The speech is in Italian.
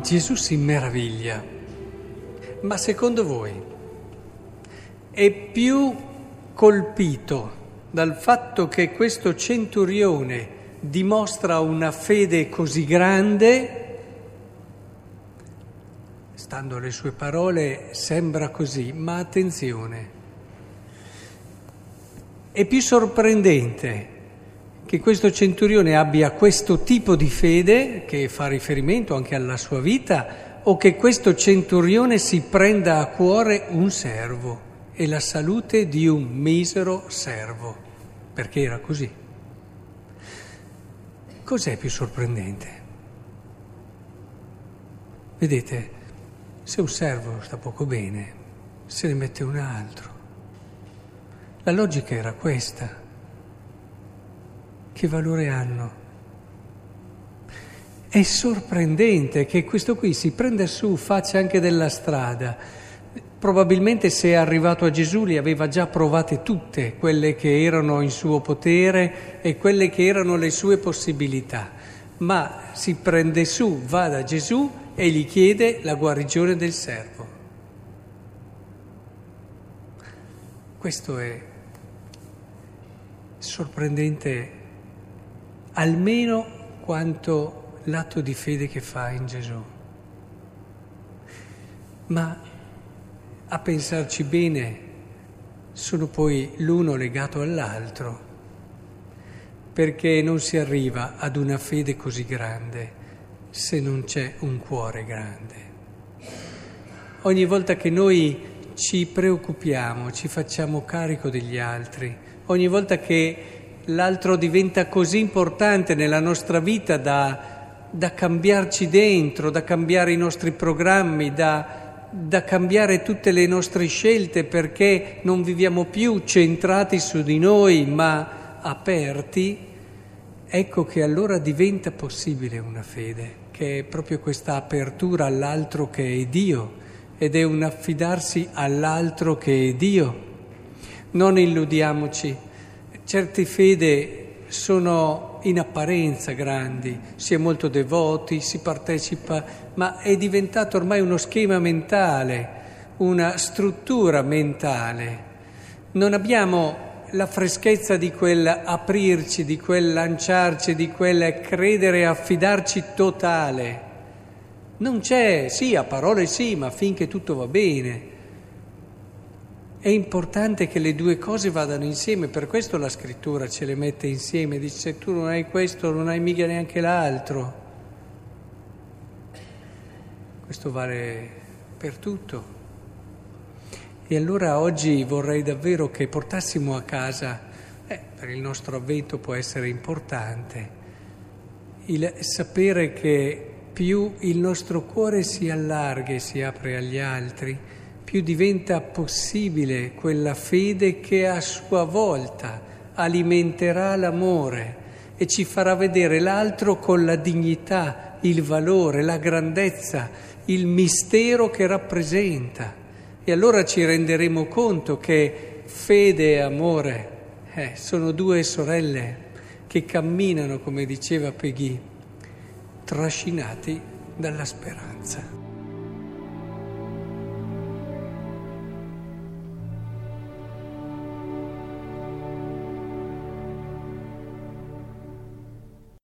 Gesù si meraviglia, ma secondo voi è più colpito dal fatto che questo centurione dimostra una fede così grande, stando alle sue parole sembra così, ma attenzione, è più sorprendente che questo centurione abbia questo tipo di fede che fa riferimento anche alla sua vita o che questo centurione si prenda a cuore un servo e la salute di un misero servo, perché era così. Cos'è più sorprendente? Vedete, se un servo sta poco bene, se ne mette un altro. La logica era questa che valore hanno. È sorprendente che questo qui si prenda su, faccia anche della strada. Probabilmente se è arrivato a Gesù le aveva già provate tutte, quelle che erano in suo potere e quelle che erano le sue possibilità, ma si prende su, va da Gesù e gli chiede la guarigione del servo. Questo è sorprendente almeno quanto l'atto di fede che fa in Gesù. Ma a pensarci bene sono poi l'uno legato all'altro, perché non si arriva ad una fede così grande se non c'è un cuore grande. Ogni volta che noi ci preoccupiamo, ci facciamo carico degli altri, ogni volta che l'altro diventa così importante nella nostra vita da, da cambiarci dentro, da cambiare i nostri programmi, da, da cambiare tutte le nostre scelte perché non viviamo più centrati su di noi ma aperti, ecco che allora diventa possibile una fede, che è proprio questa apertura all'altro che è Dio ed è un affidarsi all'altro che è Dio. Non illudiamoci Certe fede sono in apparenza grandi, si è molto devoti, si partecipa, ma è diventato ormai uno schema mentale, una struttura mentale. Non abbiamo la freschezza di quel aprirci, di quel lanciarci, di quel credere e affidarci totale. Non c'è, sì, a parole sì, ma finché tutto va bene. È importante che le due cose vadano insieme, per questo la scrittura ce le mette insieme, dice se tu non hai questo non hai mica neanche l'altro. Questo vale per tutto. E allora oggi vorrei davvero che portassimo a casa, eh, per il nostro avvento può essere importante, il sapere che più il nostro cuore si allarga e si apre agli altri, più diventa possibile quella fede che a sua volta alimenterà l'amore e ci farà vedere l'altro con la dignità, il valore, la grandezza, il mistero che rappresenta. E allora ci renderemo conto che fede e amore eh, sono due sorelle che camminano, come diceva Peggy, trascinati dalla speranza.